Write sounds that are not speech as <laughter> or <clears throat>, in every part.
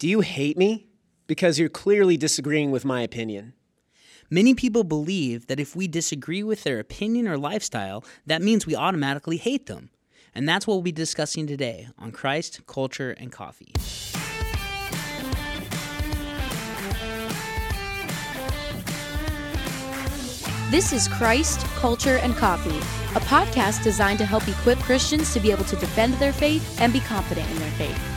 Do you hate me? Because you're clearly disagreeing with my opinion. Many people believe that if we disagree with their opinion or lifestyle, that means we automatically hate them. And that's what we'll be discussing today on Christ, Culture, and Coffee. This is Christ, Culture, and Coffee, a podcast designed to help equip Christians to be able to defend their faith and be confident in their faith.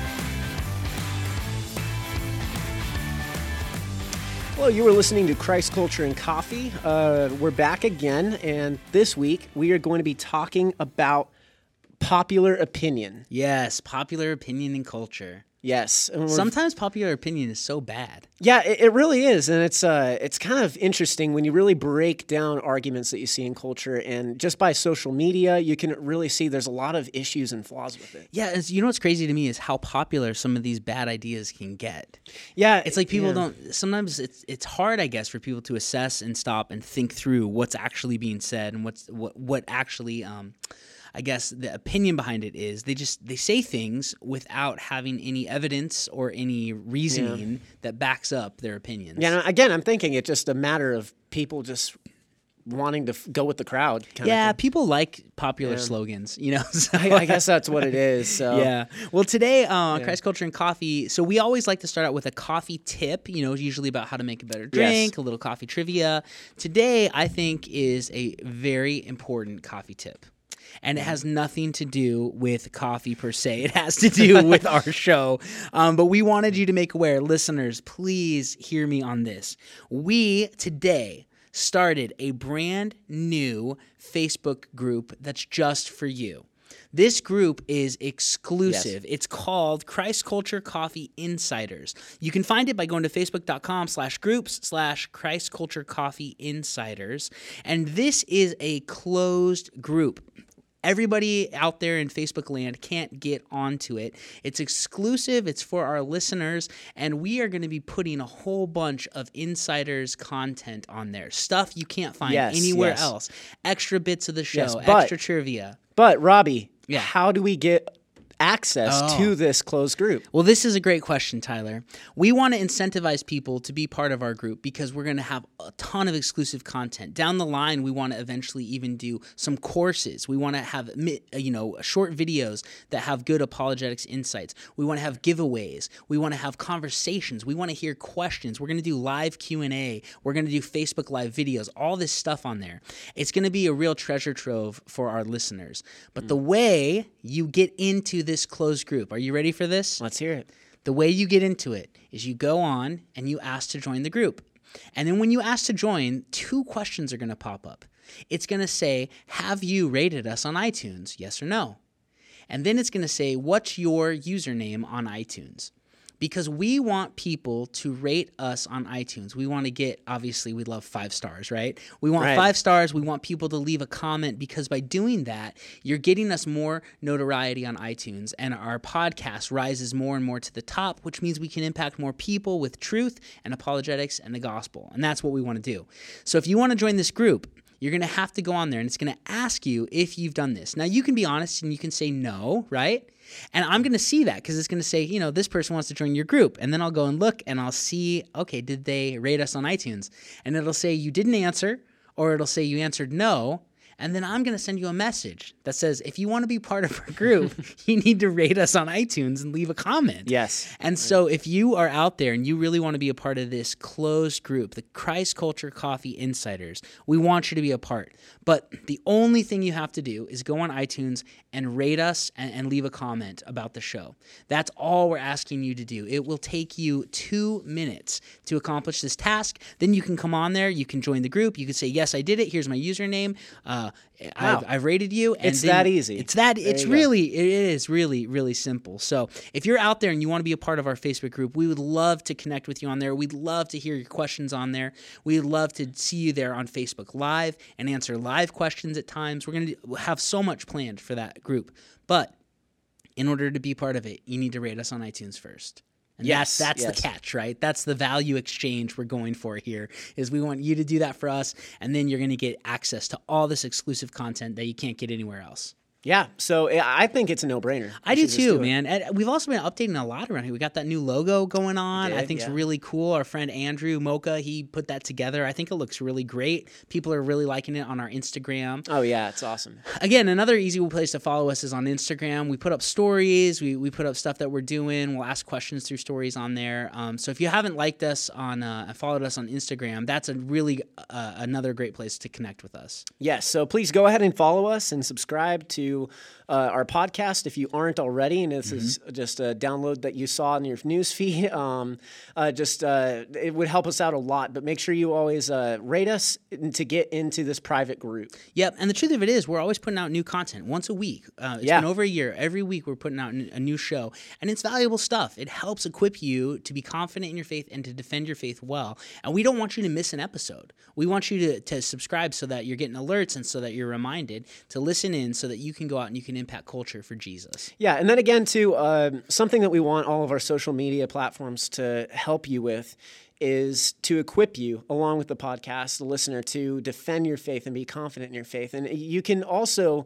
Well, you were listening to Christ Culture and Coffee. Uh, we're back again, and this week we are going to be talking about popular opinion. Yes, popular opinion and culture. Yes, Sometimes popular opinion is so bad. yeah, it, it really is, and it's uh, it's kind of interesting when you really break down arguments that you see in culture, and just by social media, you can really see there's a lot of issues and flaws with it. Yeah, you know what's crazy to me is how popular some of these bad ideas can get. Yeah, It's like people yeah. don't. Sometimes it's it's hard, I guess, for people to assess and stop and think through what's actually being said and what's what what actually. Um, I guess the opinion behind it is they just they say things without having any evidence or any reasoning that backs up their opinions. Yeah, again, I'm thinking it's just a matter of people just wanting to f- go with the crowd. Kind Yeah, of people like popular slogans, you know. <laughs> So. I, I guess that's what it is. So <laughs> Yeah. Well, today uh, on Christ Culture and Coffee, so we always like to start out with a coffee tip, you know, usually about how to make a better drink, a little coffee trivia. Today, I think, is a very important coffee tip. And it has nothing to do with coffee per se. It has to do <laughs> with our show. Um, but we wanted you to make aware, listeners, please hear me on this. We today started a brand new Facebook group that's just for you. This group is exclusive. It's called Christ Culture Coffee Insiders. You can find it by going to facebook.com slash groups slash Christ Culture Coffee Insiders. And this is a closed group. Everybody out there in Facebook land can't get onto it. It's exclusive, it's for our listeners, and we are going to be putting a whole bunch of insiders content on there. Stuff you can't find Yes, anywhere yes. else. Extra bits of the show, Yes, but- extra trivia. But Robbie, Yeah. how do we get access Oh. to this closed group? Well, this is a great question, Tyler. We want to incentivize people to be part of our group because we're going to have a ton of exclusive content. Down the line, we want to eventually even do some courses. We want to have uh, you know short videos that have good apologetics insights. We want to have giveaways. We want to have conversations. We want to hear questions. We're going to do live Q&A. We're going to do Facebook live videos. All this stuff on there. It's going to be a real treasure trove for our listeners. But the way you get into this closed group, are you ready for this? Let's hear it. The way you get into it is you go on and you ask to join the group. And then when you ask to join, two questions are going to pop up. It's going to say, Have you rated us on iTunes? Yes or no? And then it's going to say, What's your username on iTunes? Because we want people to rate us on iTunes. We want to get, obviously, we love five stars, right? We want Right. five stars. We want people to leave a comment because by doing that, you're getting us more notoriety on iTunes and our podcast rises more and more to the top, which means we can impact more people with truth and apologetics and the gospel. And that's what we want to do. So if you want to join this group, you're going to have to go on there and it's going to ask you if you've done this. Now, you can be honest and you can say no, right? And I'm going to see that because it's going to say, you know, this person wants to join your group. And then I'll go and look and I'll see, okay, did they rate us on iTunes? And it'll say you didn't answer or it'll say you answered no. And then I'm going to send you a message that says, if you want to be part of our group, <laughs> you need to rate us on iTunes and leave a comment. Yes. And so, if you are out there and you really want to be a part of this closed group, the Christ Culture Coffee Insiders, we want you to be a part. But the only thing you have to do is go on iTunes and rate us and, and leave a comment about the show. That's all we're asking you to do. It will take you two minutes to accomplish this task. Then you can come on there, you can join the group, you can say, Yes, I did it. Here's my username. Uh, Wow. I've rated you. And It's that easy. It's that. There It's go. really really- it is really really simple so if you're out there and you want to be a part of our facebook group we would love to connect with you on there we'd love to hear your questions on there we'd love to see you there on facebook live and answer live questions at times we're going to have so much planned for that group but in order to be part of it you need to rate us on itunes first and Yes, that's, that's yes. the catch, right? That's the value exchange we're going for here. Is we want you to do that for us, and then you're going to get access to all this exclusive content that you can't get anywhere else. Yeah, so I think it's a no-brainer. I do too, man. And we've also been updating a lot around here. We got that new logo going on. Did, I think yeah. it's really cool. Our friend Andrew Mocha, he put that together. I think it looks really great. People are really liking it on our Instagram. Oh yeah, it's awesome. Again, another easy place to follow us is on Instagram. We put up stories. We, we put up stuff that we're doing. We'll ask questions through stories on there. Um, so if you haven't liked us on uh, followed us on Instagram, that's a really uh, another great place to connect with us. Yes. So please go ahead and follow us and subscribe to uh, our podcast if you aren't already. And this mm-hmm. is just a download that you saw in your news feed. <laughs> Um, uh, just uh, it would help us out a lot. But make sure you always uh, rate us to get into this private group. Yep. And the truth of it is, we're always putting out new content once a week. Uh, it's yeah. been over a year. Every week we're putting out a new show, and it's valuable stuff. It helps equip you to be confident in your faith and to defend your faith well. And we don't want you to miss an episode. We want you to, to subscribe so that you're getting alerts and so that you're reminded to listen in so that you can go out and you can impact culture for Jesus. Yeah, and then again, too, uh, something that we want all of our social media platforms to help you with is to equip you, along with the podcast, the listener, to defend your faith and be confident in your faith. And you can also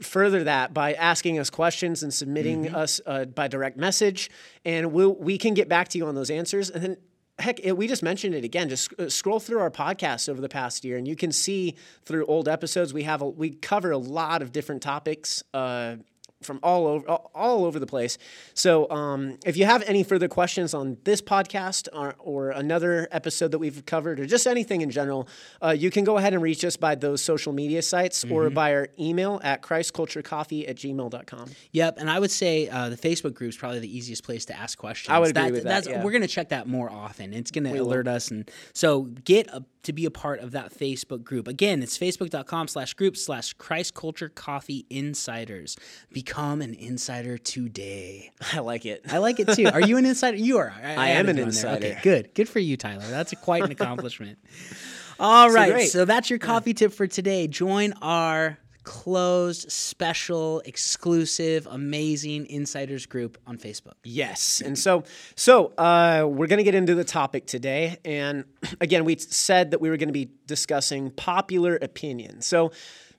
further that by asking us questions and submitting mm-hmm. us uh, by direct message, and we'll, we can get back to you on those answers. And then heck, it, we just mentioned it again. Just uh, scroll through our podcast over the past year, and you can see through old episodes we have a, we cover a lot of different topics. Uh, from all over all over the place. So um, if you have any further questions on this podcast or, or, another episode that we've covered, or just anything in general, uh, you can go ahead and reach us by those social media sites mm-hmm. or by our email at christculturecoffee at gmail.com. Yep, and I would say uh, the Facebook group is probably the easiest place to ask questions. I would agree that, with that. Yeah. We're going to check that more often. It's going to alert will. us, and so get a to be a part of that Facebook group. Again, it's facebook.com slash group slash Christ Culture Coffee Insiders. Become an insider today. <laughs> I like it. I like it too. Are you an insider? You are. I, I am an insider. Okay, good. Good for you, Tyler. That's a, quite an accomplishment. <laughs> All right. So, so that's your coffee tip for today. Join our closed, special, exclusive, amazing insiders group on Facebook. Yes, and so so uh, we're going to get into the topic today, and <clears throat> again, we said that we were going to be discussing popular opinion. So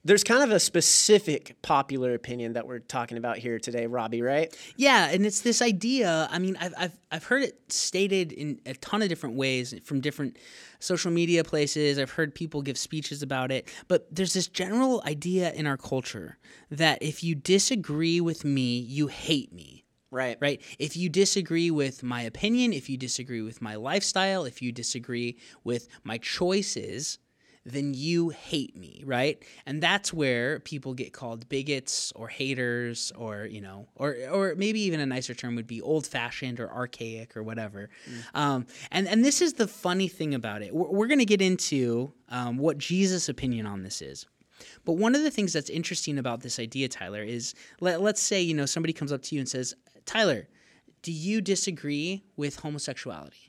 there's kind of a specific popular opinion that we're talking about here today, Robbie, right? Yeah, and it's this idea. I mean, I've, I've, I've heard it stated in a ton of different ways from different social media places. I've heard people give speeches about it. But there's this general idea in our culture that if you disagree with me, you hate me. Right. Right. If you disagree with my opinion, if you disagree with my lifestyle, if you disagree with my choices, then you hate me, right? And that's where people get called bigots or haters or, you know, or or maybe even a nicer term would be old-fashioned or archaic or whatever. Mm. Um, and and this is the funny thing about it. We're, we're going to get into um, what Jesus' opinion on this is. But one of the things that's interesting about this idea, Tyler, is let, let's say, you know, somebody comes up to you and says, Tyler, do you disagree with homosexuality?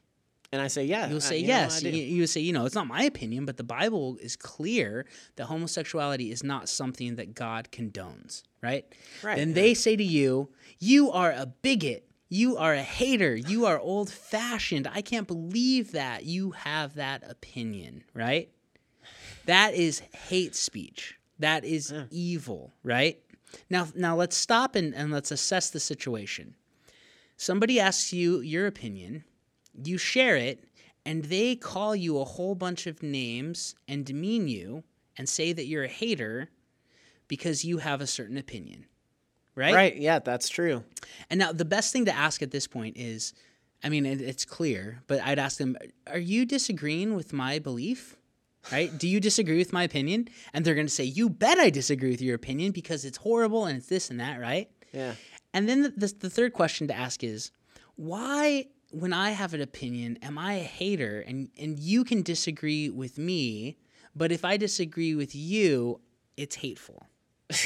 And I say, yeah. You'll say, yes. Know, you, you say, you know, it's not my opinion, but the Bible is clear that homosexuality is not something that God condones, right? Right. Then they say to you, you are a bigot. You are a hater. You are old fashioned. I can't believe that you have that opinion, right? That is hate speech. That is yeah. evil, right? Now, now let's stop and, and let's assess the situation. Somebody asks you your opinion you share it, and they call you a whole bunch of names and demean you and say that you're a hater because you have a certain opinion. Right? Right. Yeah, that's true. And now the best thing to ask at this point is I mean, it, it's clear, but I'd ask them, Are you disagreeing with my belief? Right? Do you disagree with my opinion? And they're going to say, You bet I disagree with your opinion because it's horrible and it's this and that, right? Yeah. And then the, the, the third question to ask is, Why when I have an opinion, am I a hater? And and you can disagree with me, but if I disagree with you, it's hateful.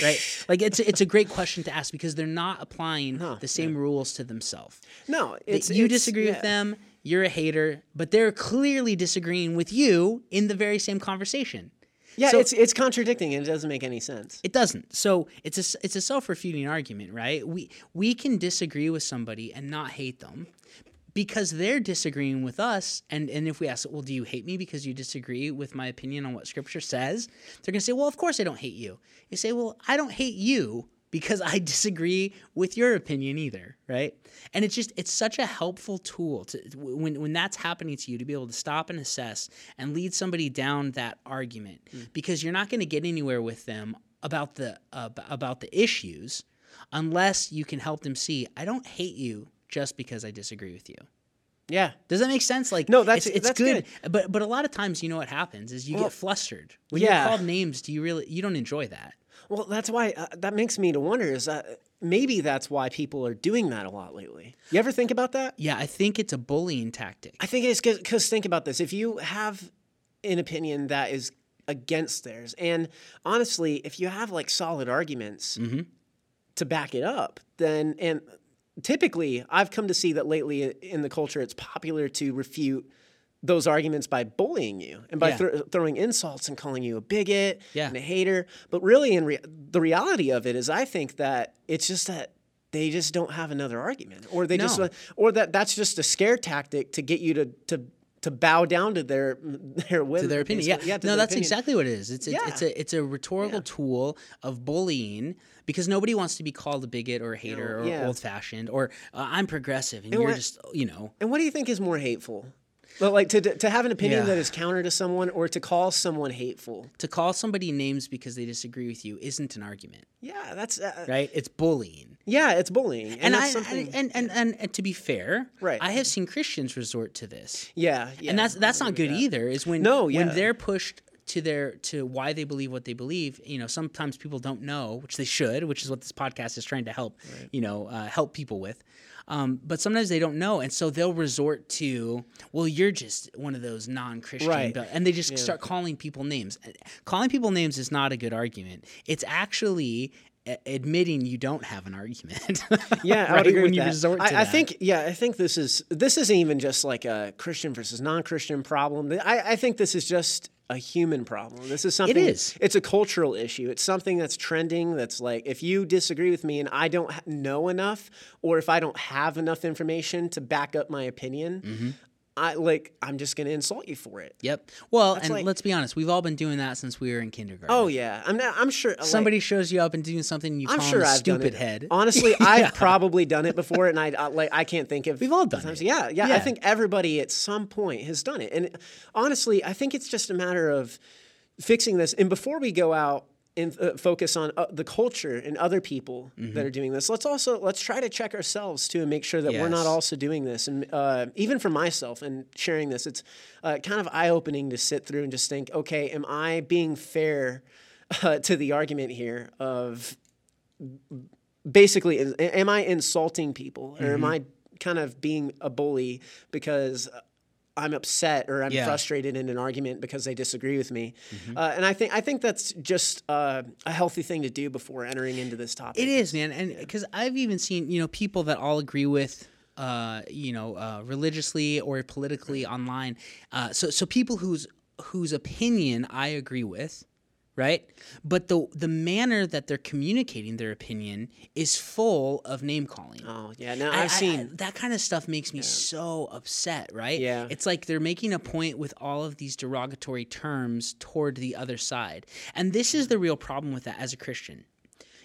right? <laughs> like it's it's a great question to ask because they're not applying the same yeah. rules to themselves. No, it's you it's, disagree yeah. with them, you're a hater, but they're clearly disagreeing with you in the very same conversation. Yeah, so, it's it's contradicting and it doesn't make any sense. It doesn't. So it's a it's a self refuting argument, right? We we can disagree with somebody and not hate them, because they're disagreeing with us and and if we ask well do you hate me because you disagree with my opinion on what scripture says? they're going to say well of course i don't hate you. You say well i don't hate you because i <laughs> disagree with your opinion either right? And it's just it's such a helpful tool to when when that's happening to you to be able to stop and assess and lead somebody down that argument. Mm. because you're not going to get anywhere with them about the uh, about the issues unless you can help them see I don't hate you just because I disagree with you. Yeah. Does that make sense? Like no, that's it's, it's that's good. good. But but a lot of times, you know what happens is you well, get flustered when yeah. you're called names. Do you really you don't enjoy that? Well, that's why uh, that makes me to wonder is that maybe that's why people are doing that a lot lately. You ever think about that? Yeah, I think it's a bullying tactic. I think it's because think about this: if you have an opinion that is against theirs, and honestly, if you have like solid arguments. Mm-hmm to back it up, then and typically I've come to see that lately in the culture it's popular to refute those arguments by bullying you and by yeah. th- throwing insults and calling you a bigot yeah. and a hater. But really, in re- the reality of it is, I think that it's just that they just don't have another argument, or they no. just, uh, or that that's just a scare tactic to get you to to to bow down to their <laughs> their will, to their opinion. Yeah, yeah no, that's opinion. exactly what it is. It's a, yeah. it's a it's a rhetorical yeah. tool of bullying because nobody wants to be called a bigot or a hater or yeah. old fashioned or uh, I'm progressive and, and you're what, just you know. And what do you think is more hateful? But like to to have an opinion yeah. that is counter to someone, or to call someone hateful. To call somebody names because they disagree with you isn't an argument. Yeah, that's uh, right. It's bullying. Yeah, it's bullying, and, and I and, and, and, and and to be fair, right? I have seen Christians resort to this. Yeah, yeah and that's that's not good that. either. Is when no, yeah. when they're pushed to their to why they believe what they believe you know sometimes people don't know which they should which is what this podcast is trying to help right. you know uh, help people with um, but sometimes they don't know, and so they'll resort to, well, you're just one of those non-Christian, right. and they just yeah. start calling people names. Calling people names is not a good argument. It's actually admitting you don't have an argument. <laughs> yeah, right? I agree when you that. resort to I, that. I think yeah, I think this is this isn't even just like a Christian versus non-Christian problem. I, I think this is just a human problem. This is something. It is. It's a cultural issue. It's something that's trending. That's like if you disagree with me and I don't know enough, or if I don't have enough information to back up my opinion, mm-hmm. I like I'm just gonna insult you for it. Yep. Well, That's and like, let's be honest, we've all been doing that since we were in kindergarten. Oh yeah, I'm not, I'm sure like, somebody shows you up and doing something you I'm call sure I've stupid head. Honestly, <laughs> yeah. I've probably done it before, and I, I, like I can't think of. We've all done times. it. Yeah, yeah, yeah. I think everybody at some point has done it, and honestly, I think it's just a matter of fixing this. And before we go out and uh, focus on uh, the culture and other people mm-hmm. that are doing this. Let's also let's try to check ourselves too and make sure that yes. we're not also doing this. And uh, even for myself and sharing this, it's uh, kind of eye opening to sit through and just think, okay, am I being fair <laughs> uh, to the argument here of basically, am I insulting people or mm-hmm. am I kind of being a bully because I'm upset or I'm yeah. frustrated in an argument because they disagree with me, mm-hmm. uh, and I think I think that's just uh, a healthy thing to do before entering into this topic. It is, man, and because I've even seen you know people that all agree with uh, you know uh, religiously or politically online, uh, so so people whose whose opinion I agree with, right? But the the manner that they're communicating their opinion is full of name calling. Oh yeah, now I've I, seen I, that kind of stuff makes me yeah. so upset, right? Yeah, it's like they're making a point with all of these derogatory terms toward the other side, and this is the real problem with that as a Christian,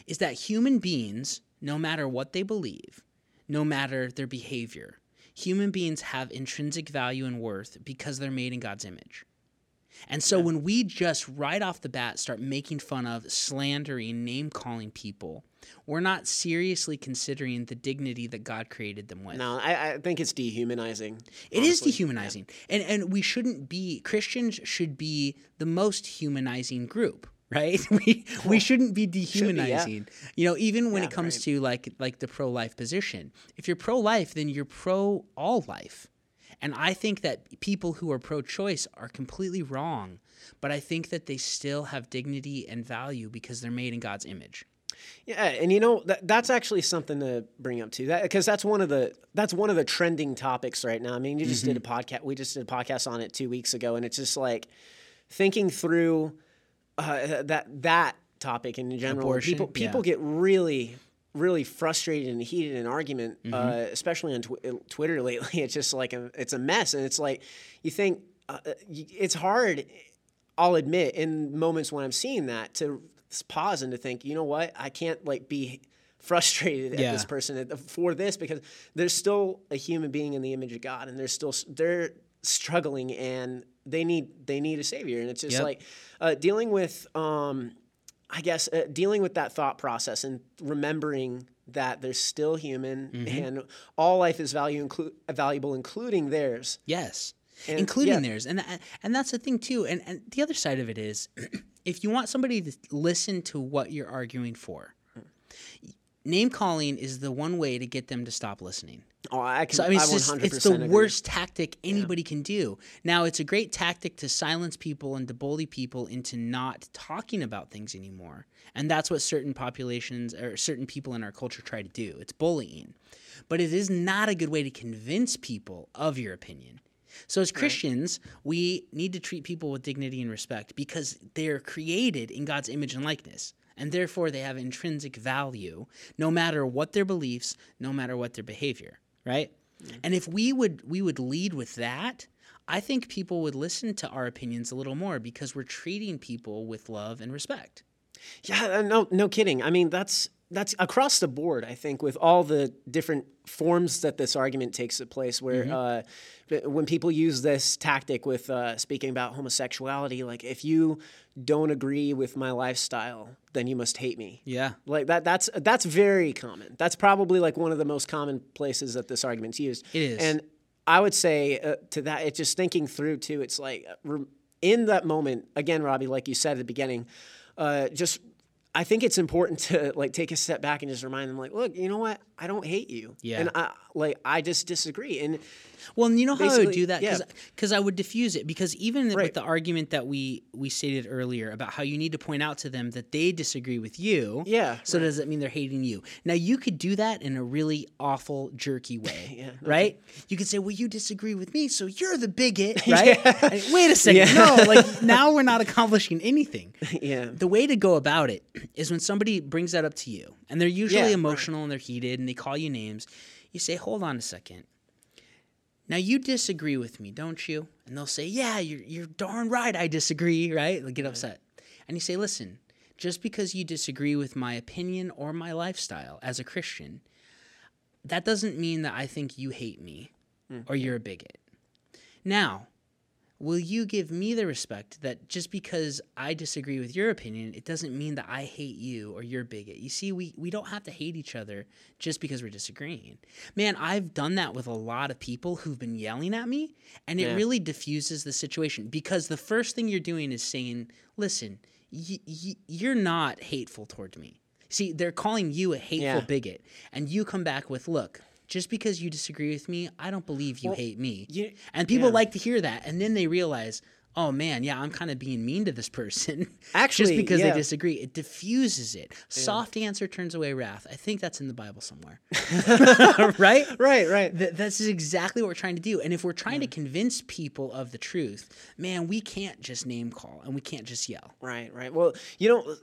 is that human beings, no matter what they believe, no matter their behavior, human beings have intrinsic value and worth because they're made in God's image. And so yeah. when we just right off the bat start making fun of, slandering, name calling people, we're not seriously considering the dignity that God created them with. No, I, I think it's dehumanizing. It honestly. is dehumanizing. Yeah. And and we shouldn't be Christians should be the most humanizing group <laughs> right? We we shouldn't be dehumanizing. Be, yeah. You know, even when yeah, it comes right. to like like the pro life position. If you're pro life, then you're pro all life. And I think that people who are pro choice are completely wrong, but I think that they still have dignity and value because they're made in God's image. Yeah, and you know that, that's actually something to bring up too. That because that's one of the that's one of the trending topics right now. I mean, you just mm-hmm. did a podcast. We just did a podcast on it two weeks ago, and it's just like thinking through uh, that that topic in general. Abortion, people people yeah. get really really frustrated and heated in argument, Mm-hmm. uh, especially on tw- Twitter <laughs> lately. It's just like a, it's a mess, and it's like you think uh, it's hard. I'll admit in moments when I'm seeing that to pause and to think, you know what, I can't like be frustrated Yeah. at this person for this because there's still a human being in the image of God, and they're still they're struggling and they need they need a savior, and it's just Yep. like uh, dealing with. Um, I guess uh, dealing with that thought process and remembering that they're still human Mm-hmm. and all life is value inclu- valuable, including theirs. Yes. And- Including yeah. theirs. And tha- and that's the thing too. And and the other side of it is <clears throat> if you want somebody to listen to what you're arguing for, name calling is the one way to get them to stop listening. Oh, I can. So I mean, it's, I just, 100% it's the agree. worst tactic anybody can do. Now, it's a great tactic to silence people and to bully people into not talking about things anymore, and that's what certain populations or certain people in our culture try to do. It's bullying, but it is not a good way to convince people of your opinion. So, as Christians, we need to treat people with dignity and respect because they're created in God's image and likeness. And therefore, they have intrinsic value no matter what their beliefs, no matter what their behavior, right? And if we would we would lead with that, I think people would listen to our opinions a little more because we're treating people with love and respect. Yeah, uh, no, no kidding. I mean, that's that's across the board. I think with all the different forms that this argument takes place, where Mm-hmm. uh, when people use this tactic with uh, speaking about homosexuality, like if you don't agree with my lifestyle, then you must hate me. Yeah. Like that. That's that's very common. That's probably like one of the most common places that this argument's used. It is. And I would say uh, to that, it's just thinking through too. It's like uh, in that moment again, Robbie, like you said at the beginning, uh, just I think it's important to like take a step back and just remind them, like, look, you know what? I don't hate you. Yeah. And I like I just disagree. And Well, and you know how I would do that yeah. because I would diffuse it because even with the argument that we we stated earlier about how you need to point out to them that they disagree with you. Yeah, So does that mean they're hating you? Now you could do that in a really awful, jerky <laughs> way. Yeah, Right? You could say, "Well, you disagree with me, so you're the bigot." <laughs> Right? Wait a second. Yeah. No, like <laughs> now we're not accomplishing anything. yeah, The way to go about it is when somebody brings that up to you, and they're usually Yeah, right. emotional and they're heated and they call you names. You say, "Hold on a second. Now you disagree with me, don't you?" And they'll say, "Yeah, you're you're darn right. I disagree." Right? They'll get upset, and you say, "Listen, just because you disagree with my opinion or my lifestyle as a Christian, that doesn't mean that I think you hate me hmm. or you're a bigot. Now." Will you give me the respect that just because I disagree with your opinion, it doesn't mean that I hate you or you're a bigot? You see, we, we don't have to hate each other just because we're disagreeing. Man, I've done that with a lot of people who've been yelling at me, and it Yeah. really diffuses the situation because the first thing you're doing is saying, listen, y- y- you're not hateful towards me. See, they're calling you a hateful Yeah. bigot, and you come back with, look, just because you disagree with me, I don't believe you hate me. you- and people yeah. like to hear that, and then they realize, oh man, yeah, I'm kind of being mean to this person. <laughs> Actually, just because yeah. they disagree, it diffuses it. Soft answer turns away wrath. I think that's in the Bible somewhere, <laughs> <laughs> right? right, right. Th- that's exactly what we're trying to do. And if we're trying to mm. convince people of the truth, man, we can't just name call and we can't just yell. Right, right. Well, you know,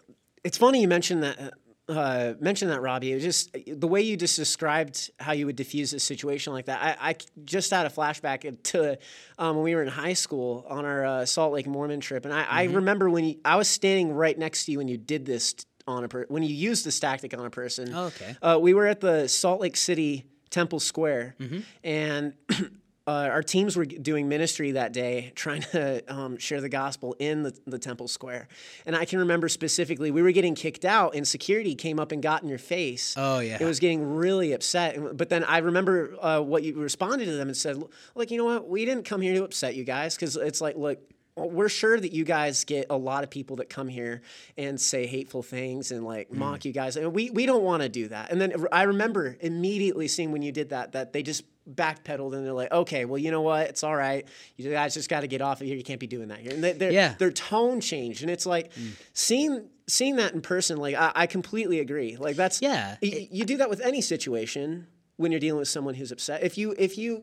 it's funny you mentioned that. Uh, Uh, mentioned that, Robbie. It was just the way you just described how you would diffuse a situation like that. I, I just had a flashback to um, when we were in high school on our uh, Salt Lake Mormon trip, and I, I remember when you, I was standing right next to you when you did this t- on a per- when you used this tactic on a person. Oh, okay. Uh, we were at the Salt Lake City Temple Square, and <clears throat> uh, our teams were doing ministry that day, trying to um, share the gospel in the, the Temple Square. And I can remember specifically, we were getting kicked out, and security came up and got in your face. Oh, yeah. It was getting really upset. But then I remember uh, what you responded to them and said, "Look, you know what? We didn't come here to upset you guys, because it's like, look." We're sure that you guys get a lot of people that come here and say hateful things and like Mm. mock you guys. And we, we don't want to do that. And then I remember immediately seeing when you did that, that they just backpedaled and they're like, okay, well, you know what? It's all right. You guys just got to get off of here. You can't be doing that here. And they, their, Yeah. Mm. their tone changed. And it's like seeing, seeing that in person, like I, I completely agree. Like that's, Yeah, y- you do that with any situation when you're dealing with someone who's upset. If you, if you,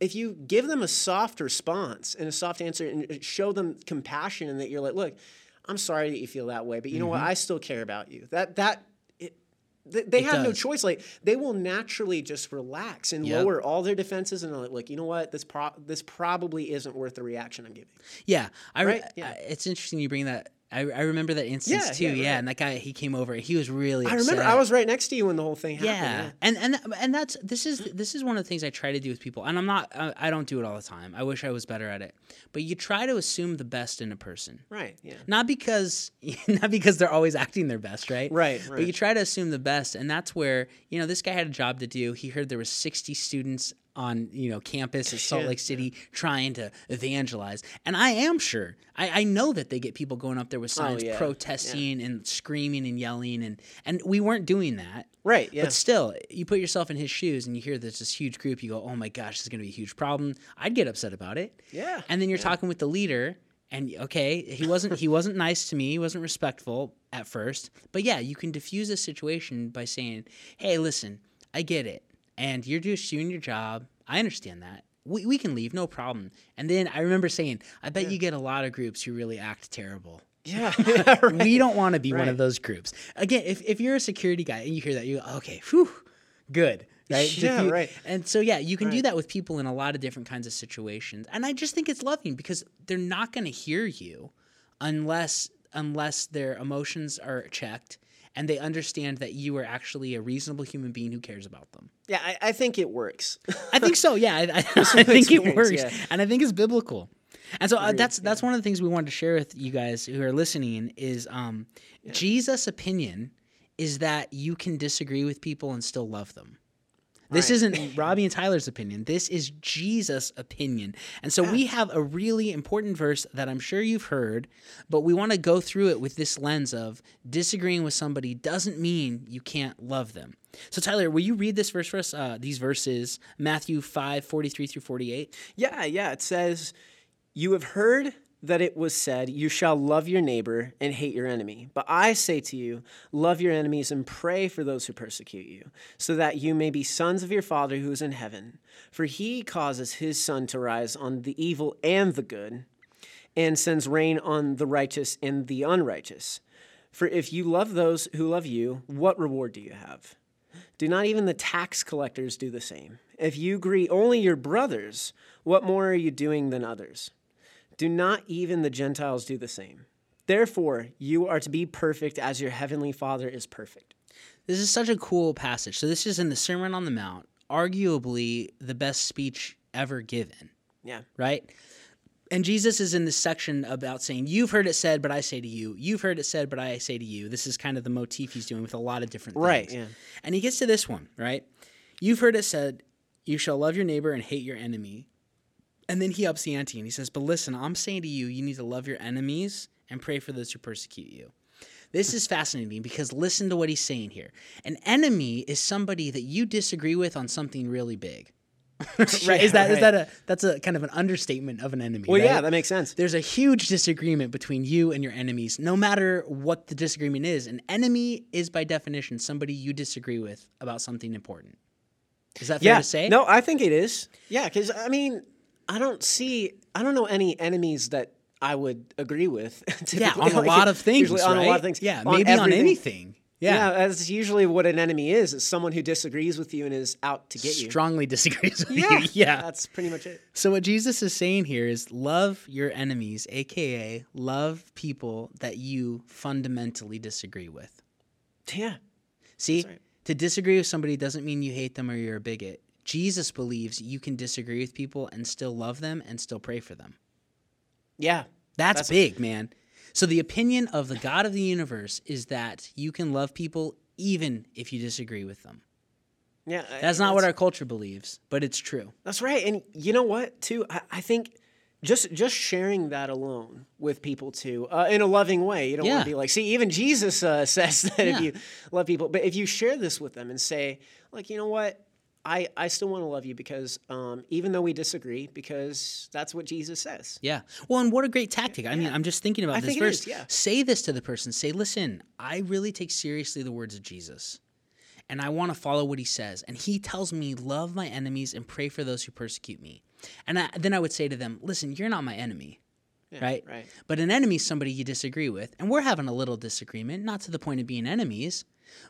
if you give them a soft response and a soft answer and show them compassion and that you're like, look, I'm sorry that you feel that way, but you know what? Mm-hmm. I still care about you. That that they, they It have no choice. Like they will naturally just relax and Yep. lower all their defenses and are like, you know what, this pro- this probably isn't worth the reaction I'm giving. Yeah, I, Right? Yeah. I- it's interesting you bring that. I, I remember that instance Yeah, too. yeah, Yeah, right. and that guy he came over. He was really. I remember. I was right next to you when the whole thing happened. Yeah, and and and that's this is this is one of the things I try to do with people, and I'm not I, I don't do it all the time. I wish I was better at it, but you try to assume the best in a person, Right. Yeah. not because <laughs> not because they're always acting their best, right? Right, But right. you try to assume the best, and that's where you know this guy had a job to do. He heard there was 60 students on you know campus at Salt Lake City trying to evangelize, and I am sure I, I know that they get people going up there with oh, signs Oh, yeah, protesting and screaming and yelling, and and we weren't doing that. Right. Yeah. But still, you put yourself in his shoes and you hear there's this huge group, you go, oh my gosh, this is going to be a huge problem. I'd get upset about it. Yeah, And then you're talking with the leader, and okay, he wasn't he wasn't nice to me, he wasn't respectful at first, but yeah, you can diffuse a situation by saying, hey, listen, I get it, and you're just doing your job. I understand that. We, we can leave, no problem. And then I remember saying, I bet you get a lot of groups who really act terrible yeah. yeah, <laughs> <laughs> right. we don't want to be one of those groups. Again, if, if you're a security guy and you hear that, you go, okay, whew, good. Right? <laughs> Yeah, Diffu- right. And so, yeah, you can do that with people in a lot of different kinds of situations. And I just think it's loving because they're not going to hear you unless unless their emotions are checked and they understand that you are actually a reasonable human being who cares about them. Yeah, I, I think it works. I think so. Yeah, I, I, <laughs> <laughs> I think it works, yeah. and I think it's biblical. And so uh, that's that's one of the things we wanted to share with you guys who are listening is um, Jesus' opinion is that you can disagree with people and still love them. This Right. isn't Robbie and Tyler's opinion. This is Jesus' opinion. And so we have a really important verse that I'm sure you've heard, but we want to go through it with this lens of disagreeing with somebody doesn't mean you can't love them. So Tyler, will you read this verse for us? Uh, these verses, Matthew 5, 43 through 48. Yeah, yeah. It says, You have heard that it was said, You shall love your neighbor and hate your enemy. But I say to you, love your enemies and pray for those who persecute you, so that you may be sons of your Father who is in heaven. For he causes his sun to rise on the evil and the good, and sends rain on the righteous and the unrighteous. For if you love those who love you, what reward do you have? Do not even the tax collectors do the same? If you greet only your brothers, what more are you doing than others? Do not even the Gentiles do the same? Therefore, you are to be perfect as your heavenly Father is perfect. This is such a cool passage. So this is in the Sermon on the Mount, arguably the best speech ever given. Yeah. right? And Jesus is in this section about saying, You've heard it said, but I say to you. You've heard it said, but I say to you. This is kind of the motif he's doing with a lot of different things. Right, yeah. And he gets to this one, right? You've heard it said, You shall love your neighbor and hate your enemy. And then he ups the ante and he says, But listen, I'm saying to you, you need to love your enemies and pray for those who persecute you. This is fascinating because listen to what he's saying here. An enemy is somebody that you disagree with on something really big. <laughs> right? Is that is right. that a that's a kind of an understatement of an enemy? Well, right? yeah, that makes sense. There's a huge disagreement between you and your enemies, no matter what the disagreement is. An enemy is by definition somebody you disagree with about something important. Is that fair Yeah. to say? No, I think it is. Yeah, because, I mean, I don't see, I don't know any enemies that I would agree with. <laughs> Yeah, on a Like, lot of things. Usually on a lot of things. Yeah, maybe on anything. Yeah. Yeah, that's usually what an enemy is. Is someone who disagrees with you and is out to get you. Strongly <laughs> disagrees with Yeah, you. Yeah. That's pretty much it. So what Jesus is saying here is love your enemies, aka love people that you fundamentally disagree with. Yeah. See, right. to disagree with somebody doesn't mean you hate them or you're a bigot. Jesus believes you can disagree with people and still love them and still pray for them. Yeah. That's, That's- big, man. So the opinion of the God of the universe is that you can love people even if you disagree with them. Yeah. That's not what our culture believes, but it's true. That's right. And you know what, too? I, I think just just sharing that alone with people too, uh, in a loving way. You don't want to be like, see, even Jesus uh, <laughs> says that Yeah. if you love people, but if you share this with them and say, like, you know what, I I still want to love you because um, even though we disagree, because that's what Jesus says. Yeah. Well, and what a great tactic. I mean, I'm just thinking about I this verse. yeah. Say this to the person. Say, listen, I really take seriously the words of Jesus. And I want to follow what he says. And he tells me, love my enemies and pray for those who persecute me. And I, then I would say to them, listen, you're not my enemy. right? right. But an enemy is somebody you disagree with. And we're having a little disagreement, not to the point of being enemies,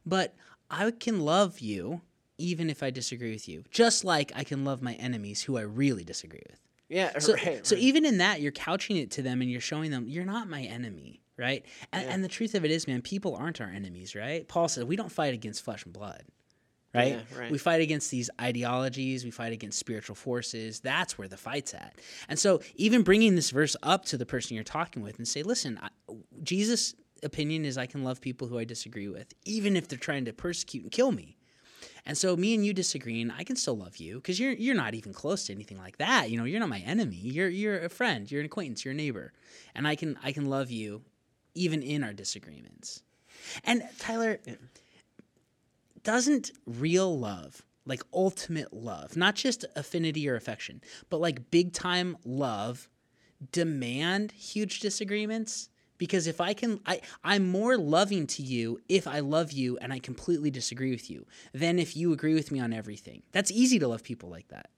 but I can love you even if I disagree with you, just like I can love my enemies who I really disagree with. Yeah, So, right. so even in that, you're couching it to them and you're showing them you're not my enemy, right? And, and the truth of it is, man, people aren't our enemies, right? Paul says we don't fight against flesh and blood, right? Yeah, right. We fight against these ideologies, we fight against spiritual forces. That's where the fight's at. And so, even bringing this verse up to the person you're talking with and say, listen, I, Jesus' opinion is I can love people who I disagree with, even if they're trying to persecute and kill me. And so me and you disagreeing, I can still love you because you're you're not even close to anything like that. You know, you're not my enemy. You're you're a friend. You're an acquaintance. You're a neighbor, and I can I can love you even in our disagreements. And Tyler, doesn't real love, like ultimate love, not just affinity or affection, but like big time love, demand huge disagreements? Because if I can, I, I'm more loving to you if I love you and I completely disagree with you than if you agree with me on everything. That's easy to love people like that.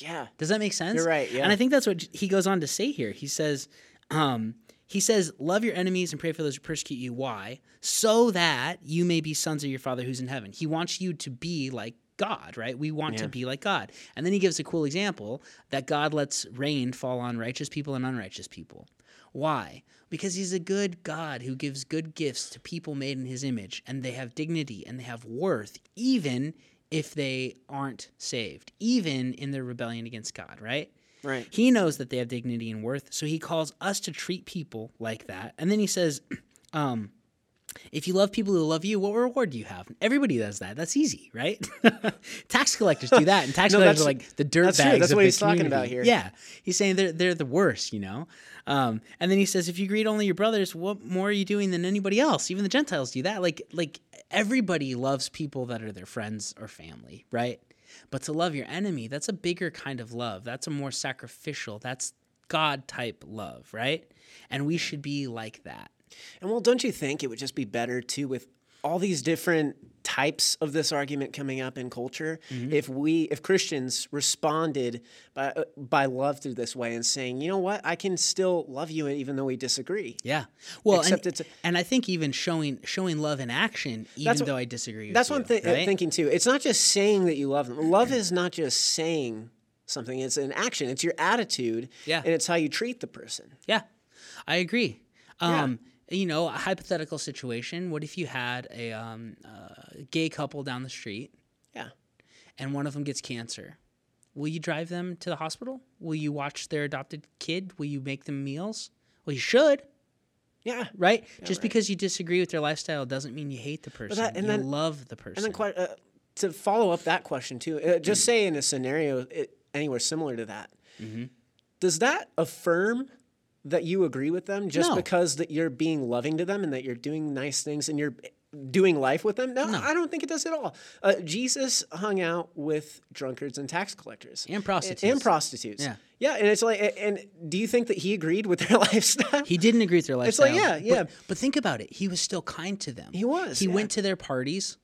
yeah. Does that make sense? You're right, yeah. And I think that's what he goes on to say here. He says, um, he says, love your enemies and pray for those who persecute you. Why? So that you may be sons of your Father who's in heaven. He wants you to be like God, right? We want to be like God. And then he gives a cool example that God lets rain fall on righteous people and unrighteous people. Why? Because he's a good God who gives good gifts to people made in his image, and they have dignity and they have worth, even if they aren't saved, even in their rebellion against God, right? Right. He knows that they have dignity and worth, so he calls us to treat people like that. And then he says, <clears throat> um, if you love people who love you, what reward do you have? Everybody does that. That's easy, right? <laughs> tax collectors do that, and tax <laughs> No, collectors are like the dirt that's true. bags That's of what he's talking about here. Yeah, he's saying they're they're the worst, you know. Um, and then he says, if you greet only your brothers, what more are you doing than anybody else? Even the Gentiles do that. Like like everybody loves people that are their friends or family, right? But to love your enemy, that's a bigger kind of love. That's a more sacrificial. That's God type love, right? And we should be like that. And well, don't you think it would just be better too with all these different types of this argument coming up in culture Mm-hmm. if we if Christians responded by uh, by love through this way and saying, "You know what? I can still love you even though we disagree." Yeah. Well, Except and, it's a- and I think even showing showing love in action, even what- though I disagree with That's what I'm thi- right? thinking too. It's not just saying that you love them. Love is not just saying something. It's an action. It's your attitude. Yeah. And it's how you treat the person. Yeah, I agree. Um, You know, a hypothetical situation. What if you had a um, uh, gay couple down the street Yeah. and one of them gets cancer? Will you drive them to the hospital? Will you watch their adopted kid? Will you make them meals? Well, you should, Yeah. right? Just because you disagree with their lifestyle doesn't mean you hate the person. that- and you then- love the person. And then quite, uh, to follow up that question too, uh, just say in a scenario it, anywhere similar to that, Mm-hmm. does that affirm that you agree with them just No. because that you're being loving to them and that you're doing nice things and you're doing life with them? No, I don't think it does at all. Uh, Jesus hung out with drunkards and tax collectors And prostitutes. and prostitutes. Yeah. yeah, and it's like, and do you think that he agreed with their <laughs> lifestyle? He didn't agree with their lifestyle. It's like, yeah, yeah. But, but think about it. He was still kind to them. He was, He yeah. went to their parties.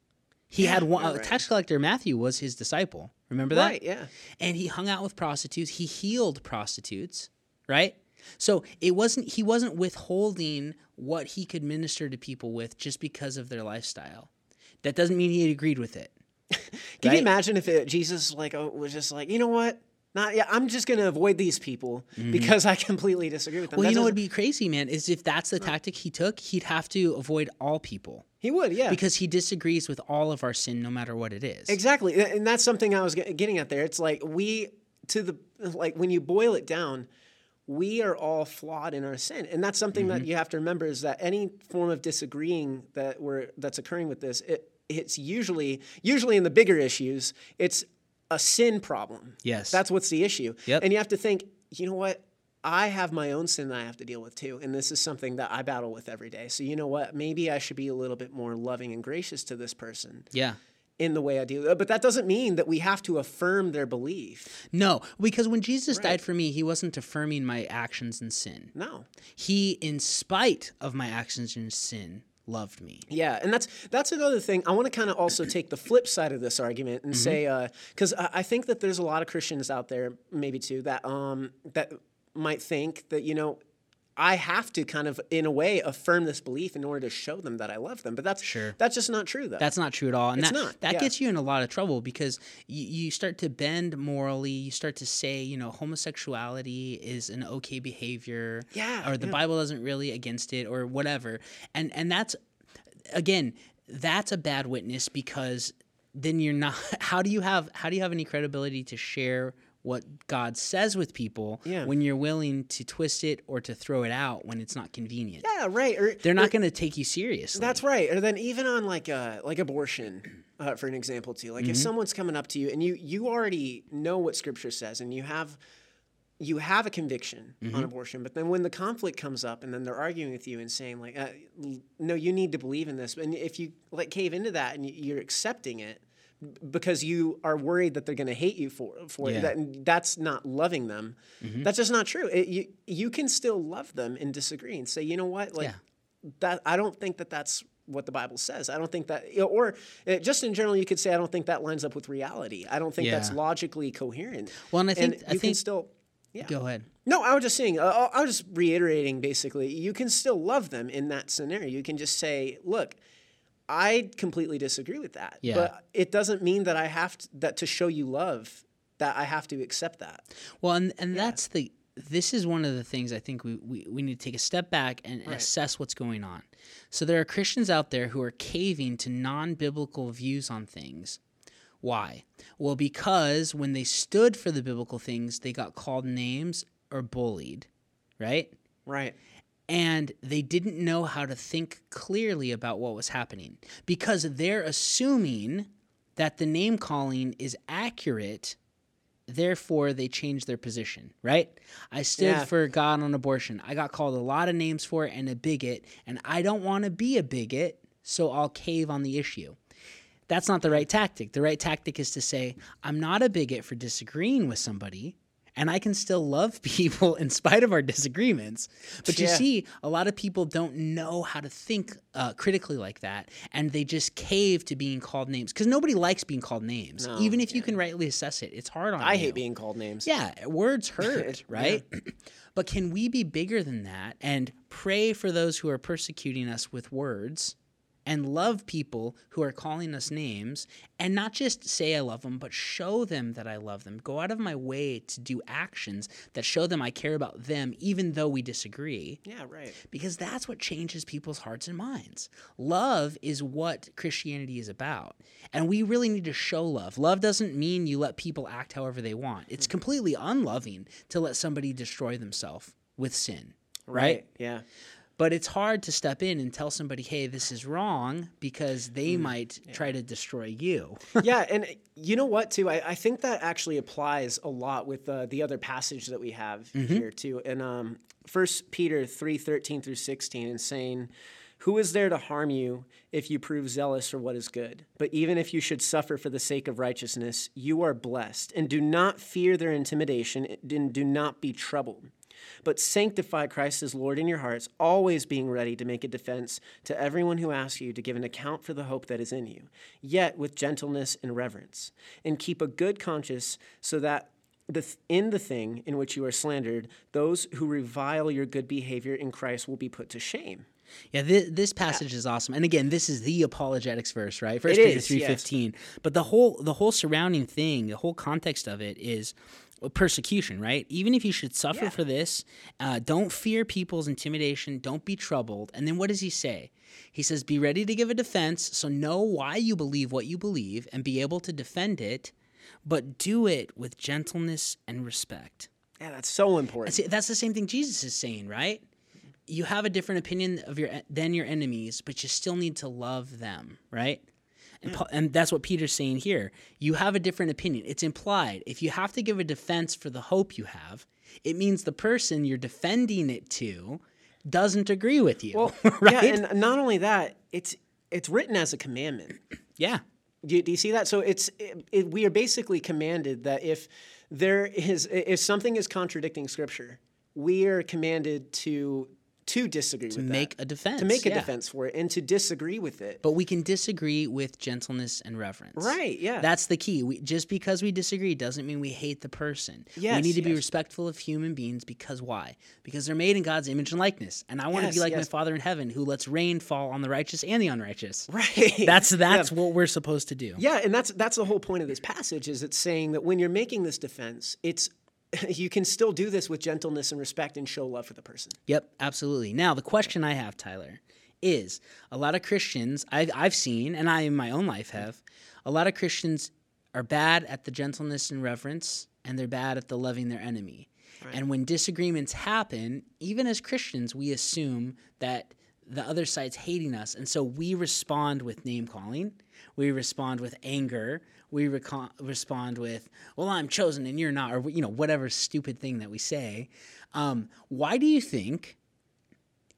He had one. uh, right. Tax collector Matthew was his disciple. Remember that? Right, yeah. And he hung out with prostitutes. He healed prostitutes. Right. So it wasn't. He wasn't withholding what he could minister to people with just because of their lifestyle. That doesn't mean he agreed with it. <laughs> Can Right? you imagine if it, Jesus like oh, was just like, you know what? Not yeah, I'm just gonna avoid these people because I completely disagree with them. Mm-hmm. Well, That you know what would be crazy, man, is if that's the tactic he took, he'd have to avoid all people he would, yeah, because he disagrees with all of our sin, no matter what it is. exactly, and that's something I was getting at there. It's like we to the like when you boil it down, we are all flawed in our sin, and that's something Mm-hmm. that you have to remember is that any form of disagreeing that we're that's occurring with this, it, it's usually usually in the bigger issues, it's a sin problem. Yes. That's what's the issue. Yep. And you have to think, you know what? I have my own sin that I have to deal with too. And this is something that I battle with every day. So, you know what? Maybe I should be a little bit more loving and gracious to this person Yeah. In the way I do. But that doesn't mean that we have to affirm their belief. No, because when Jesus Right. died for me, he wasn't affirming my actions in sin. No. He, in spite of my actions in sin, loved me. Yeah, and that's that's another thing. I want to kind of also take the flip side of this argument and say, because I, I think that there's a lot of Christians out there, maybe too, that um that might think that you know, I have to kind of, in a way, affirm this belief in order to show them that I love them. But that's Sure. that's just not true, though. That's not true at all. And It's that, not, that yeah. gets you in a lot of trouble because you, you start to bend morally. You start to say, you know, homosexuality is an okay behavior. Yeah, Or the yeah. Bible doesn't really against it or whatever. And and that's again, that's a bad witness because then you're not <laughs> how do you have how do you have any credibility to share what God says with people Yeah. when you're willing to twist it or to throw it out when it's not convenient? yeah, right. Or, They're not going to take you seriously. That's right. Or then even on like uh, like abortion, uh, for an example too. Like if someone's coming up to you and you you already know what Scripture says and you have you have a conviction on abortion, but then when the conflict comes up and then they're arguing with you and saying like, uh, no, you need to believe in this, and if you like cave into that and you're accepting it because you are worried that they're going to hate you for for Yeah. that, that's not loving them. That's just not true. It, you you can still love them and disagree and say, you know what, like Yeah. that I don't think that that's what the Bible says. I don't think that, or uh, just in general, you could say I don't think that lines up with reality. I don't think that's logically coherent. Well, and I think- you I can think- still. Yeah. Go ahead. No, I was just saying. Uh, I was just reiterating. Basically, you can still love them in that scenario. You can just say, "Look, I completely disagree with that." Yeah. But it doesn't mean that I have to, that to show you love that I have to accept that. Well, and and that's the this is one of the things I think we, we, we need to take a step back and assess what's going on. So there are Christians out there who are caving to non-biblical views on things. Why? Well, because when they stood for the biblical things, they got called names or bullied, right? Right. And they didn't know how to think clearly about what was happening because they're assuming that the name calling is accurate therefore they changed their position right i stood Yeah. for god on abortion i got called a lot of names for it and a bigot and i don't want to be a bigot so i'll cave on the issue that's not the right tactic. The right tactic is to say, I'm not a bigot for disagreeing with somebody, and I can still love <laughs> people in spite of our disagreements. But you see, a lot of people don't know how to think uh, critically like that, and they just cave to being called names because nobody likes being called names. No, Even if you can rightly assess it, it's hard on I you. hate being called names. Yeah, words <laughs> hurt, right? but can we be bigger than that and pray for those who are persecuting us with words and love people who are calling us names and not just say I love them, but show them that I love them? Go out of my way to do actions that show them I care about them, even though we disagree Yeah. Right. because that's what changes people's hearts and minds. Love is what Christianity is about. And we really need to show love. Love doesn't mean you let people act however they want, it's mm-hmm. completely unloving to let somebody destroy themselves with sin. Right? Yeah. But it's hard to step in and tell somebody, hey, this is wrong because they Mm, might try to destroy you. <laughs> yeah, and you know what too? I, I think that actually applies a lot with uh, the other passage that we have here too. And um, First Peter three thirteen through sixteen, and saying, "Who is there to harm you if you prove zealous for what is good? But even if you should suffer for the sake of righteousness, you are blessed. And do not fear their intimidation, and do not be troubled." But sanctify Christ as Lord in your hearts, always being ready to make a defense to everyone who asks you to give an account for the hope that is in you, yet with gentleness and reverence. And keep a good conscience, so that the, th- in the thing in which you are slandered, those who revile your good behavior in Christ will be put to shame. Yeah, this, this passage is awesome. And again, this is the apologetics verse, right? First Peter three fifteen. yes. But the whole the whole surrounding thing, the whole context of it is persecution, right? Even if you should suffer Yeah. for this, uh, don't fear people's intimidation. Don't be troubled. And then what does he say? He says, "Be ready to give a defense. So know why you believe what you believe, and be able to defend it, but do it with gentleness and respect." Yeah, that's so important. See, that's the same thing Jesus is saying, right? You have a different opinion of your than your enemies, but you still need to love them, right? Mm. And, Paul, and that's what Peter's saying here. You have a different opinion. It's implied. If you have to give a defense for the hope you have, it means the person you're defending it to doesn't agree with you, Well, <laughs> right? yeah, and not only that, it's it's written as a commandment. <clears throat> yeah. Do you, do you see that? So it's it, it, we are basically commanded that if there is if something is contradicting Scripture, we are commanded to to disagree to with make that, a defense. to make a yeah. defense for it, and to disagree with it. But we can disagree with gentleness and reverence. Right, yeah. That's the key. We, just because we disagree doesn't mean we hate the person. yes, we need to be respectful of human beings because why? Because they're made in God's image and likeness. And I want to Yes, be like my. Father in heaven who lets rain fall on the righteous and the unrighteous. right. <laughs> That's that's what we're supposed to do. Yeah, and that's that's the whole point of this passage is it's saying that when you're making this defense, it's <laughs> you can still do this with gentleness and respect and show love for the person. Yep, absolutely. Now, the question I have, Tyler, is a lot of Christians I've, I've seen, and I in my own life mm-hmm. have, a lot of Christians are bad at the gentleness and reverence, and they're bad at the loving their enemy. And when disagreements happen, even as Christians, we assume that the other side's hating us. And so we respond with name calling, we respond with anger, we respond with, well, I'm chosen and you're not, or, you know, whatever stupid thing that we say. Um, why do you think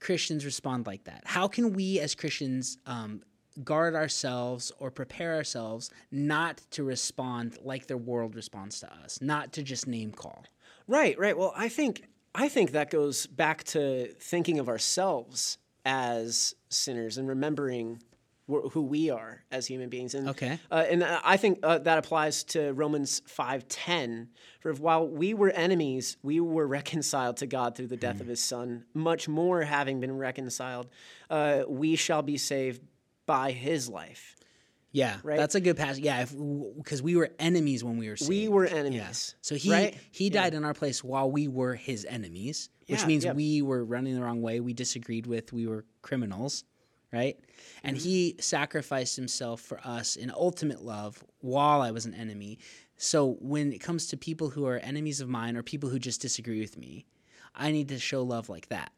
Christians respond like that? How can we as Christians um, guard ourselves or prepare ourselves not to respond like the world responds to us, not to just name call? Right, right. Well, I think I think that goes back to thinking of ourselves as sinners and remembering who we are as human beings. And Okay. uh, and uh, I think uh, that applies to Romans five ten. For while we were enemies, we were reconciled to God through the death of His Son. Much more, having been reconciled, uh, we shall be saved by His life. Yeah, Right? that's a good pass. Yeah, because we were enemies when we were saved. We were Yeah. enemies. So he right? he died in our place while we were his enemies, which Yeah, means yeah. we were running the wrong way. We disagreed with. We were criminals, right? And Mm-hmm. he sacrificed himself for us in ultimate love while I was an enemy. So when it comes to people who are enemies of mine or people who just disagree with me, I need to show love like that.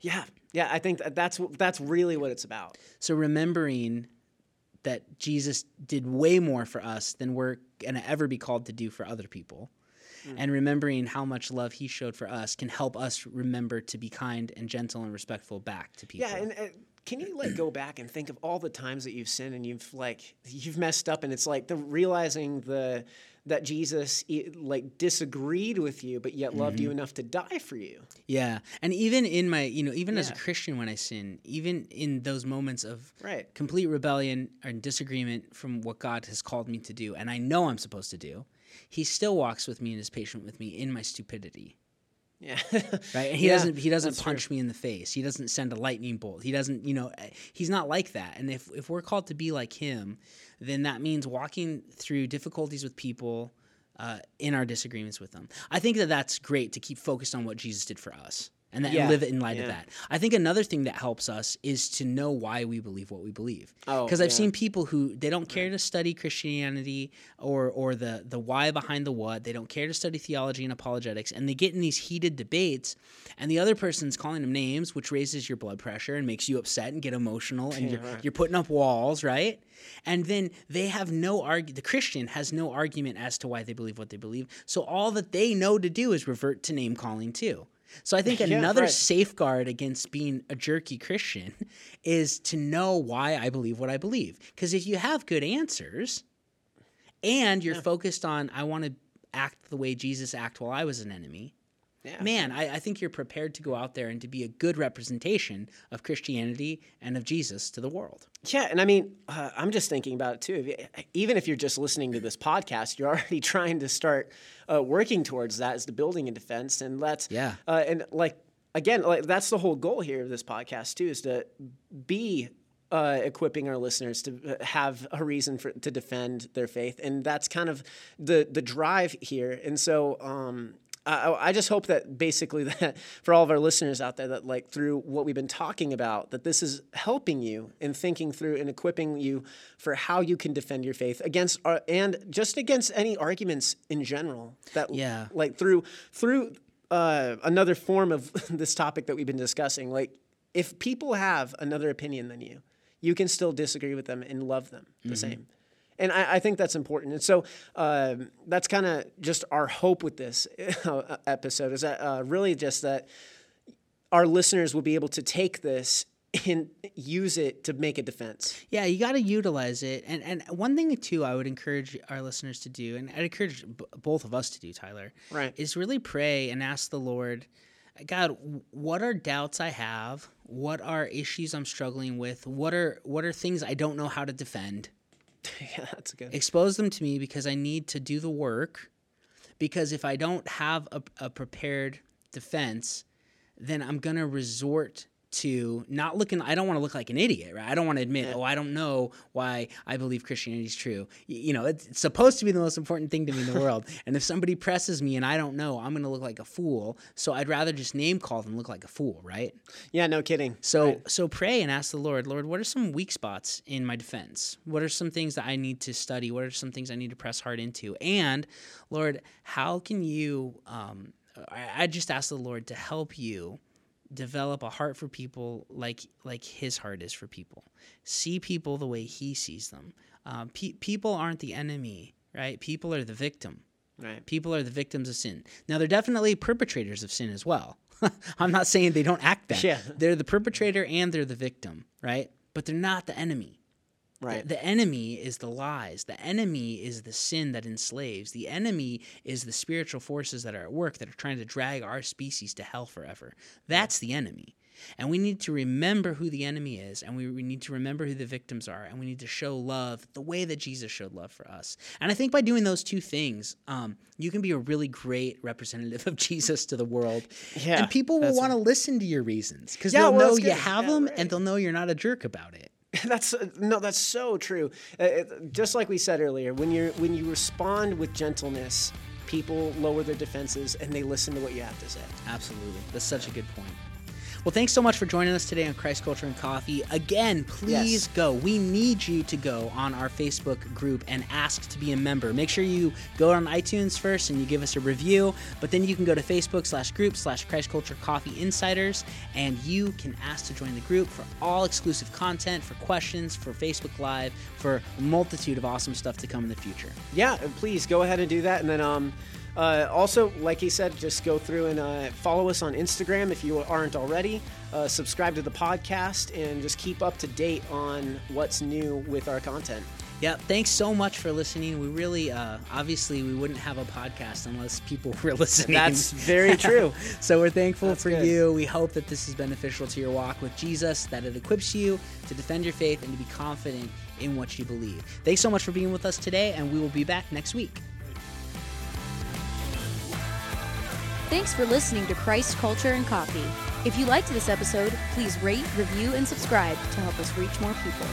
Yeah, yeah. I think that's that's really what it's about. So remembering that Jesus did way more for us than we're going to ever be called to do for other people. And remembering how much love he showed for us can help us remember to be kind and gentle and respectful back to people. Yeah, and uh, can you like go back and think of all the times that you've sinned and you've like you've messed up, and it's like the realizing the that Jesus like disagreed with you, but yet loved Mm-hmm. you enough to die for you. Yeah. And even in my, you know, even as a Christian when I sin, even in those moments of Right. complete rebellion or disagreement from what God has called me to do, and I know I'm supposed to do, he still walks with me and is patient with me in my stupidity. Yeah, <laughs> right? And he Yeah, doesn't he doesn't punch me in the face. He doesn't send a lightning bolt. He doesn't, you know, eh, he's not like that. And if if we're called to be like him, then that means walking through difficulties with people uh, in our disagreements with them. I think that that's great to keep focused on what Jesus did for us. And, that, Yeah, live in light of that. I think another thing that helps us is to know why we believe what we believe. Oh, Because I've yeah. seen people who they don't care to study Christianity or or the the why behind the what. They don't care to study theology and apologetics, and they get in these heated debates, and the other person's calling them names, which raises your blood pressure and makes you upset and get emotional, and you're, you're putting up walls, right? And then they have no argue. The Christian has no argument as to why they believe what they believe. So all that they know to do is revert to name calling too. So I think <laughs> Yeah, another right. safeguard against being a jerky Christian <laughs> is to know why I believe what I believe. Because if you have good answers and you're focused on, I want to act the way Jesus acted while I was an enemy, Yeah. man, I, I think you're prepared to go out there and to be a good representation of Christianity and of Jesus to the world. Yeah, and I mean, uh, I'm just thinking about it too. If you- even if you're just listening to this podcast, you're <laughs> already trying to start uh, working towards that as the building and defense, and let's Yeah. uh, and like again, like that's the whole goal here of this podcast too, is to be uh, equipping our listeners to uh, have a reason for to defend their faith, and that's kind of the the drive here. And so, um, I, I just hope that basically <laughs> that for all of our listeners out there, that like through what we've been talking about, that this is helping you in thinking through and equipping you for how you can defend your faith against uh, and just against any arguments in general. That Yeah. like through through uh, another form of <laughs> this topic that we've been discussing. Like if people have another opinion than you, you can still disagree with them and love them the same. And I, I think that's important. And so um, that's kind of just our hope with this episode is that uh, really just that our listeners will be able to take this and use it to make a defense. Yeah, you got to utilize it. And and one thing too, I would encourage our listeners to do, and I'd encourage b- both of us to do, Tyler, Right. is really pray and ask the Lord. God, what are doubts I have? What are issues I'm struggling with? What are what are things I don't know how to defend? <laughs> yeah, that's good. Expose them to me because I need to do the work. Because if I don't have a, a prepared defense, then I'm gonna resort to not looking i don't want to look like an idiot right? I don't want to admit yeah. oh i don't know why i believe christianity is true. You know it's, it's, supposed to be the most important thing to me in the <laughs> world. And if somebody presses me and i don't know i'm going to look like a fool. So i'd rather just name call than look like a fool right? Yeah no kidding. So right. so pray and ask the lord lord what are some weak spots in my defense? What are some things that i need to study? What are some things i need to press hard into? And lord how can you um, I, I just ask the lord to help you develop a heart for people like like his heart is for people. See people the way he sees them. Uh, pe- people aren't the enemy, right? People are the victim. Right. People are the victims of sin. Now they're definitely perpetrators of sin as well. <laughs> I'm not saying they don't act bad. Yeah. They're the perpetrator and they're the victim, right? But they're not the enemy. Right. The, the, enemy is the lies. The enemy is the sin that enslaves. The enemy is the spiritual forces that are at work that are trying to drag our species to hell forever. That's the enemy. And we need to remember who the enemy is, and we, we need to remember who the victims are, and we need to show love the way that Jesus showed love for us. And I think by doing those two things, um, you can be a really great representative of <laughs> Jesus to the world. Yeah, and people will want to listen to your reasons because yeah, they'll well, know you have yeah, them, right. and they'll know you're not a jerk about it. <laughs> That's no, that's so true. Uh, just like we said earlier, when you when you respond with gentleness, people lower their defenses and they listen to what you have to say. Absolutely, that's such a good point. Well, thanks so much for joining us today on Christ Culture and Coffee. Again, please yes. go. We need you to go on our Facebook group and ask to be a member. Make sure you go on iTunes first and you give us a review, but then you can go to Facebook slash group slash Christ Culture Coffee Insiders and you can ask to join the group for all exclusive content, for questions, for Facebook Live, for a multitude of awesome stuff to come in the future. Yeah, please go ahead and do that. And then, um, uh, also, like he said, just go through and uh, follow us on Instagram if you aren't already. Uh, subscribe to the podcast and just keep up to date on what's new with our content. Yeah, thanks so much for listening. We really, uh, obviously, we wouldn't have a podcast unless people <laughs> were listening. That's <laughs> very true. <laughs> so we're thankful That's for good. you. We hope that this is beneficial to your walk with Jesus, that it equips you to defend your faith and to be confident in what you believe. Thanks so much for being with us today, and we will be back next week. Thanks for listening to Christ Culture and Coffee. If you liked this episode, please rate, review, and subscribe to help us reach more people.